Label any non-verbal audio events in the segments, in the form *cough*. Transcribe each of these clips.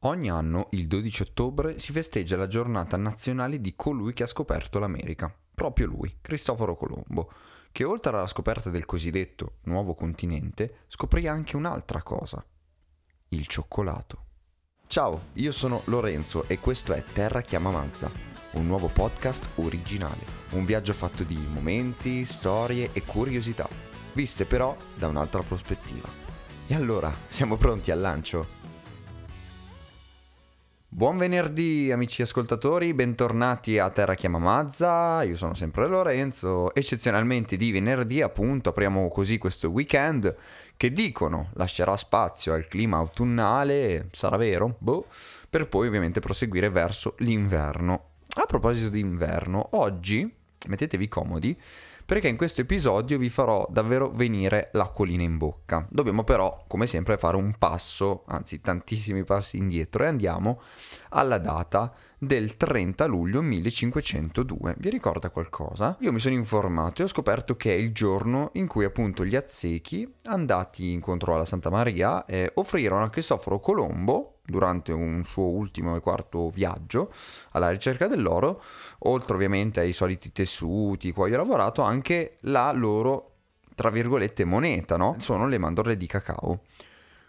Ogni anno, il 12 ottobre, si festeggia la giornata nazionale di colui che ha scoperto l'America. Proprio lui, Cristoforo Colombo, che oltre alla scoperta del cosiddetto nuovo continente, scoprì anche un'altra cosa, il cioccolato. Ciao, io sono Lorenzo e questo è Terra Chiama Mazza, un nuovo podcast originale, un viaggio fatto di momenti, storie e curiosità, viste però da un'altra prospettiva. E allora, siamo pronti al lancio? Buon venerdì amici ascoltatori, bentornati a Terra Chiama Mazza, io sono sempre Lorenzo, eccezionalmente di venerdì appunto apriamo così questo weekend che dicono lascerà spazio al clima autunnale, sarà vero? Boh, per poi ovviamente proseguire verso l'inverno. A proposito di inverno, oggi, mettetevi comodi, perché in questo episodio vi farò davvero venire l'acquolina in bocca. Dobbiamo però, come sempre, fare un passo, anzi tantissimi passi indietro e andiamo alla data del 30 luglio 1502. Vi ricorda qualcosa? Io mi sono informato e ho scoperto che è il giorno in cui appunto gli Azzechi, andati incontro alla Santa Maria, eh, offrirono a Cristoforo Colombo durante un suo ultimo e quarto viaggio alla ricerca dell'oro, oltre ovviamente ai soliti tessuti, qua io ho lavorato, anche la loro, tra virgolette, moneta, no? Sono le mandorle di cacao.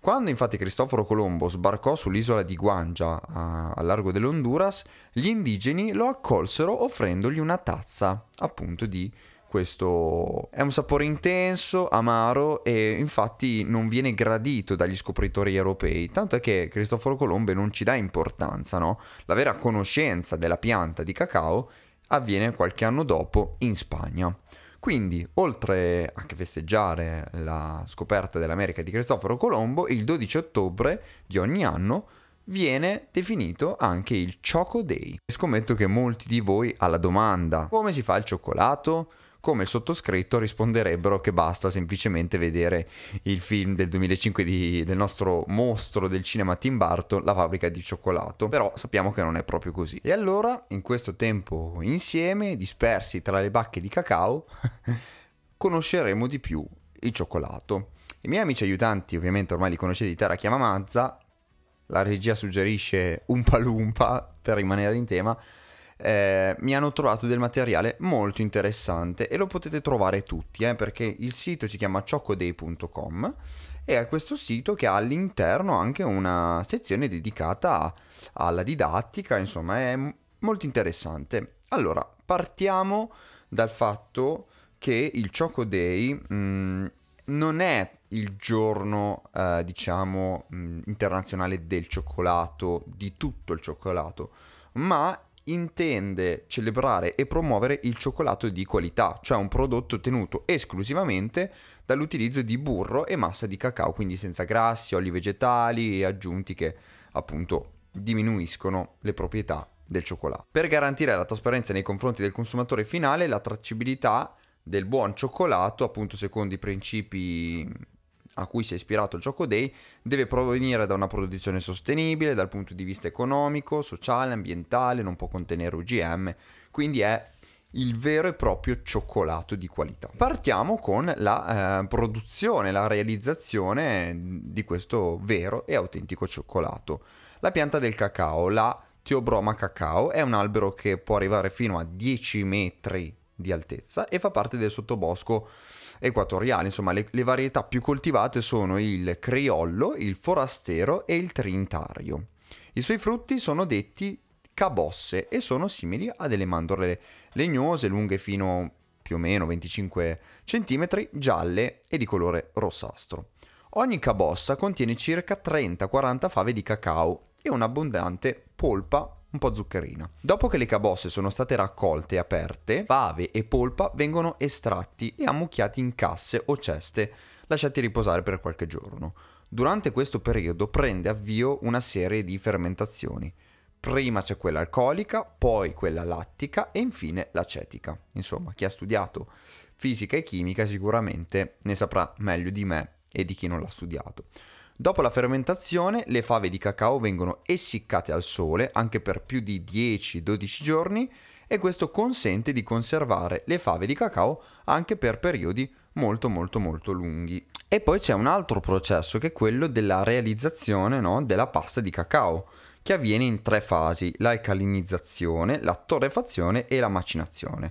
Quando infatti Cristoforo Colombo sbarcò sull'isola di Guangia a, a largo dell'Honduras, gli indigeni lo accolsero offrendogli una tazza appunto di questo è un sapore intenso, amaro e infatti non viene gradito dagli scopritori europei, tanto che Cristoforo Colombo non ci dà importanza, no? La vera conoscenza della pianta di cacao avviene qualche anno dopo in Spagna. Quindi, oltre a festeggiare la scoperta dell'America di Cristoforo Colombo, il 12 ottobre di ogni anno viene definito anche il Choco Day. Scommetto che molti di voi alla domanda come si fa il cioccolato? Come il sottoscritto risponderebbero che basta semplicemente vedere il film del 2005 di, del nostro mostro del cinema Tim Burton, La fabbrica di cioccolato. Però sappiamo che non è proprio così. E allora, in questo tempo insieme, dispersi tra le bacche di cacao, *laughs* conosceremo di più il cioccolato. I miei amici aiutanti, ovviamente ormai li conoscete di Terra Chiama Mazza, la regia suggerisce un palumpa per rimanere in tema eh, mi hanno trovato del materiale molto interessante e lo potete trovare tutti eh, perché il sito si chiama cioccoday.com e è questo sito che ha all'interno anche una sezione dedicata alla didattica, insomma è molto interessante. Allora, partiamo dal fatto che il Choco Day mh, mm, non è il giorno, eh, diciamo, mh, mm, internazionale del cioccolato, di tutto il cioccolato, ma intende celebrare e promuovere il cioccolato di qualità, cioè un prodotto ottenuto esclusivamente dall'utilizzo di burro e massa di cacao, quindi senza grassi, oli vegetali e aggiunti che appunto diminuiscono le proprietà del cioccolato. Per garantire la trasparenza nei confronti del consumatore finale, la tracciabilità del buon cioccolato, appunto secondo i principi a cui si è ispirato il Gioco Day deve provenire da una produzione sostenibile dal punto di vista economico, sociale, ambientale, non può contenere OGM, quindi è il vero e proprio cioccolato di qualità. Partiamo con la eh, produzione, la realizzazione di questo vero e autentico cioccolato. La pianta del cacao, la Theobroma cacao, è un albero che può arrivare fino a 10 metri di altezza e fa parte del sottobosco equatoriale. Insomma, le, le varietà più coltivate sono il criollo, il forastero e il trintario. I suoi frutti sono detti cabosse e sono simili a delle mandorle legnose, lunghe fino più o meno 25 cm, gialle e di colore rossastro. Ogni cabossa contiene circa 30-40 fave di cacao e un'abbondante polpa un po' zuccherina. Dopo che le cabosse sono state raccolte e aperte, fave e polpa vengono estratti e ammucchiati in casse o ceste, lasciati riposare per qualche giorno. Durante questo periodo prende avvio una serie di fermentazioni. Prima c'è quella alcolica, poi quella lattica e infine l'acetica. Insomma, chi ha studiato fisica e chimica sicuramente ne saprà meglio di me e di chi non l'ha studiato. Dopo la fermentazione le fave di cacao vengono essiccate al sole anche per più di 10-12 giorni e questo consente di conservare le fave di cacao anche per periodi molto molto molto lunghi. E poi c'è un altro processo che è quello della realizzazione no, della pasta di cacao, che avviene in tre fasi, l'alcalinizzazione, la torrefazione e la macinazione.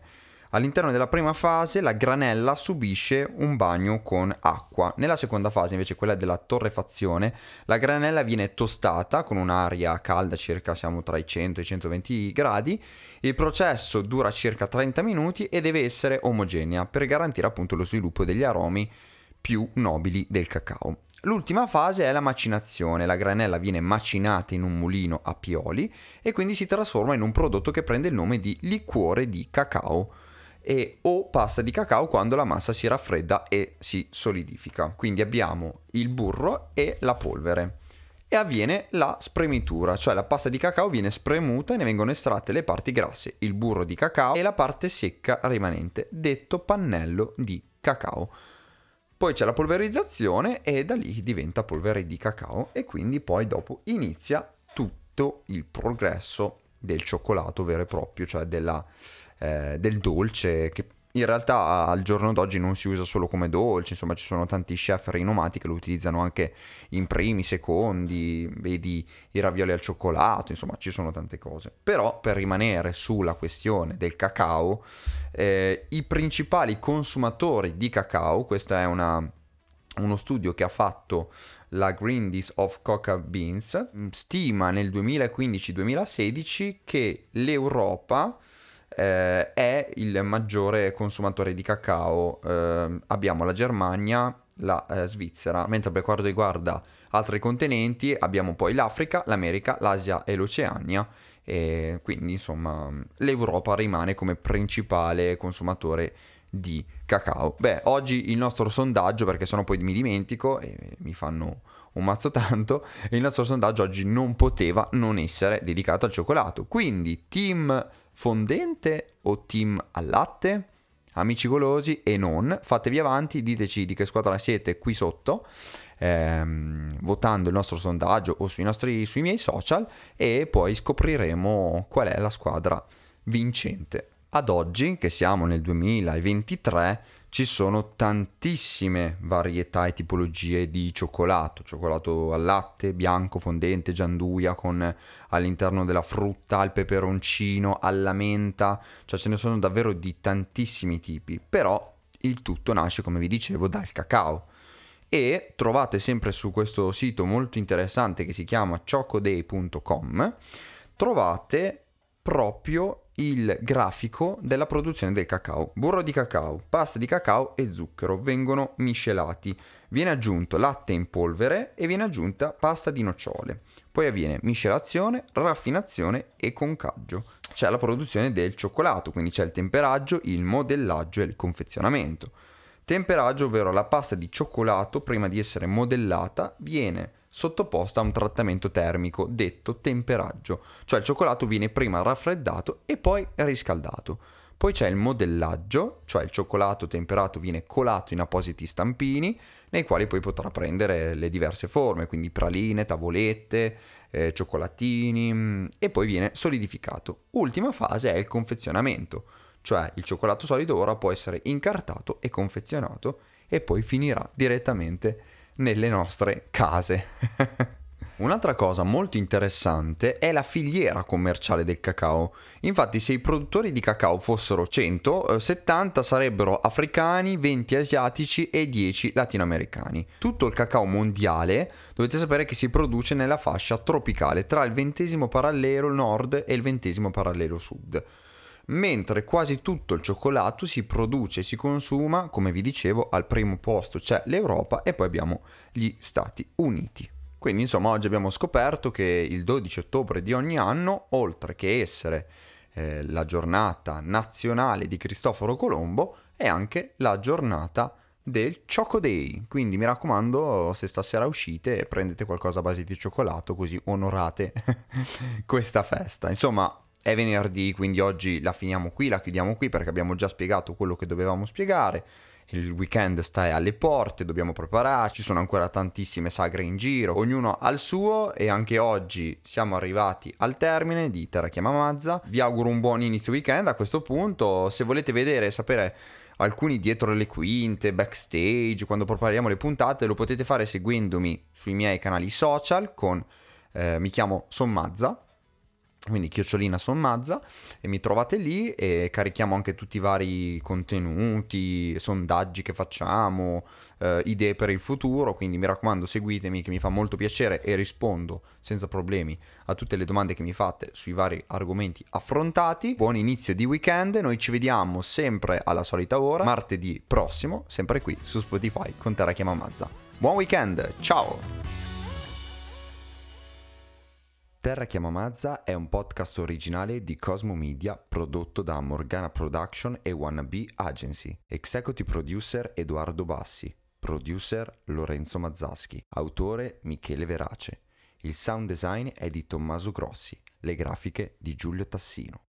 All'interno della prima fase la granella subisce un bagno con acqua. Nella seconda fase, invece, quella della torrefazione, la granella viene tostata con un'aria calda, circa siamo tra i 100 e i 120 gradi. Il processo dura circa 30 minuti e deve essere omogenea per garantire appunto lo sviluppo degli aromi più nobili del cacao. L'ultima fase è la macinazione, la granella viene macinata in un mulino a pioli e quindi si trasforma in un prodotto che prende il nome di liquore di cacao e, o pasta di cacao quando la massa si raffredda e si solidifica. Quindi abbiamo il burro e la polvere. E avviene la spremitura, cioè la pasta di cacao viene spremuta e ne vengono estratte le parti grasse, il burro di cacao e la parte secca rimanente, detto pannello di cacao. Poi c'è la polverizzazione e da lì diventa polvere di cacao e quindi poi dopo inizia tutto il progresso del cioccolato vero e proprio, cioè della, eh, del dolce che in realtà al giorno d'oggi non si usa solo come dolce, insomma ci sono tanti chef rinomati che lo utilizzano anche in primi, secondi, vedi i ravioli al cioccolato, insomma ci sono tante cose. Però per rimanere sulla questione del cacao, eh, i principali consumatori di cacao, questo è una, uno studio che ha fatto la Greenpeace of Coca Beans, stima nel 2015-2016 che l'Europa eh, è il maggiore consumatore di cacao. Eh, abbiamo la Germania, la eh, Svizzera, mentre per quanto riguarda altri continenti abbiamo poi l'Africa, l'America, l'Asia e l'Oceania. E quindi insomma l'Europa rimane come principale consumatore di cacao. Beh, oggi il nostro sondaggio, perché sennò poi mi dimentico e mi fanno un mazzo tanto, il nostro sondaggio oggi non poteva non essere dedicato al cioccolato. Quindi team fondente o team al latte? Amici golosi e non, fatevi avanti, diteci di che squadra siete qui sotto, ehm, votando il nostro sondaggio o sui, nostri, sui miei social e poi scopriremo qual è la squadra vincente. Ad oggi, che siamo nel 2023, ci sono tantissime varietà e tipologie di cioccolato, cioccolato al latte, bianco, fondente, gianduia con all'interno della frutta, al peperoncino, alla menta, cioè ce ne sono davvero di tantissimi tipi, però il tutto nasce, come vi dicevo, dal cacao. E trovate sempre su questo sito molto interessante che si chiama chocoday.com, trovate proprio il grafico della produzione del cacao. Burro di cacao, pasta di cacao e zucchero vengono miscelati. Viene aggiunto latte in polvere e viene aggiunta pasta di nocciole. Poi avviene miscelazione, raffinazione e concaggio. C'è la produzione del cioccolato, quindi c'è il temperaggio, il modellaggio e il confezionamento. Temperaggio, ovvero la pasta di cioccolato prima di essere modellata viene sottoposta a un trattamento termico detto temperaggio, cioè il cioccolato viene prima raffreddato e poi riscaldato. Poi c'è il modellaggio, cioè il cioccolato temperato viene colato in appositi stampini, nei quali poi potrà prendere le diverse forme, quindi praline, tavolette, eh, cioccolatini, mm, e poi viene solidificato. Ultima fase è il confezionamento, cioè il cioccolato solido ora può essere incartato e confezionato e poi finirà direttamente nelle nostre case. *laughs* Un'altra cosa molto interessante è la filiera commerciale del cacao. Infatti se i produttori di cacao fossero 100, 70 eh, sarebbero africani, 20 asiatici e 10 latinoamericani. Tutto il cacao mondiale dovete sapere che si produce nella fascia tropicale tra il ventesimo parallelo nord e il ventesimo parallelo sud mentre quasi tutto il cioccolato si produce e si consuma, come vi dicevo, al primo posto c'è l'Europa e poi abbiamo gli Stati Uniti. Quindi insomma oggi abbiamo scoperto che il 12 ottobre di ogni anno, oltre che essere eh, la giornata nazionale di Cristoforo Colombo, è anche la giornata del Choco Day. Quindi mi raccomando, se stasera uscite, prendete qualcosa a base di cioccolato così onorate *laughs* questa festa. Insomma, è venerdì, quindi oggi la finiamo qui, la chiudiamo qui perché abbiamo già spiegato quello che dovevamo spiegare. Il weekend sta alle porte, dobbiamo prepararci, ci sono ancora tantissime sagre in giro, ognuno ha il suo e anche oggi siamo arrivati al termine di Terra Chiama Mazza. Vi auguro un buon inizio weekend a questo punto, se volete vedere e sapere alcuni dietro le quinte, backstage, quando prepariamo le puntate, lo potete fare seguendomi sui miei canali social con eh, mi chiamo Sommazza quindi chiocciolina sommazza e mi trovate lì e carichiamo anche tutti i vari contenuti, sondaggi che facciamo, eh, idee per il futuro, quindi mi raccomando seguitemi che mi fa molto piacere e rispondo senza problemi a tutte le domande che mi fate sui vari argomenti affrontati. Buon inizio di weekend, noi ci vediamo sempre alla solita ora, martedì prossimo, sempre qui su Spotify con Terra Chiama Mazza. Buon weekend, ciao! Terra Chiama Mazza è un podcast originale di Cosmo Media prodotto da Morgana Production e Wannabe Agency. Executive producer Edoardo Bassi. Producer Lorenzo Mazzaschi. Autore Michele Verace. Il sound design è di Tommaso Grossi. Le grafiche di Giulio Tassino.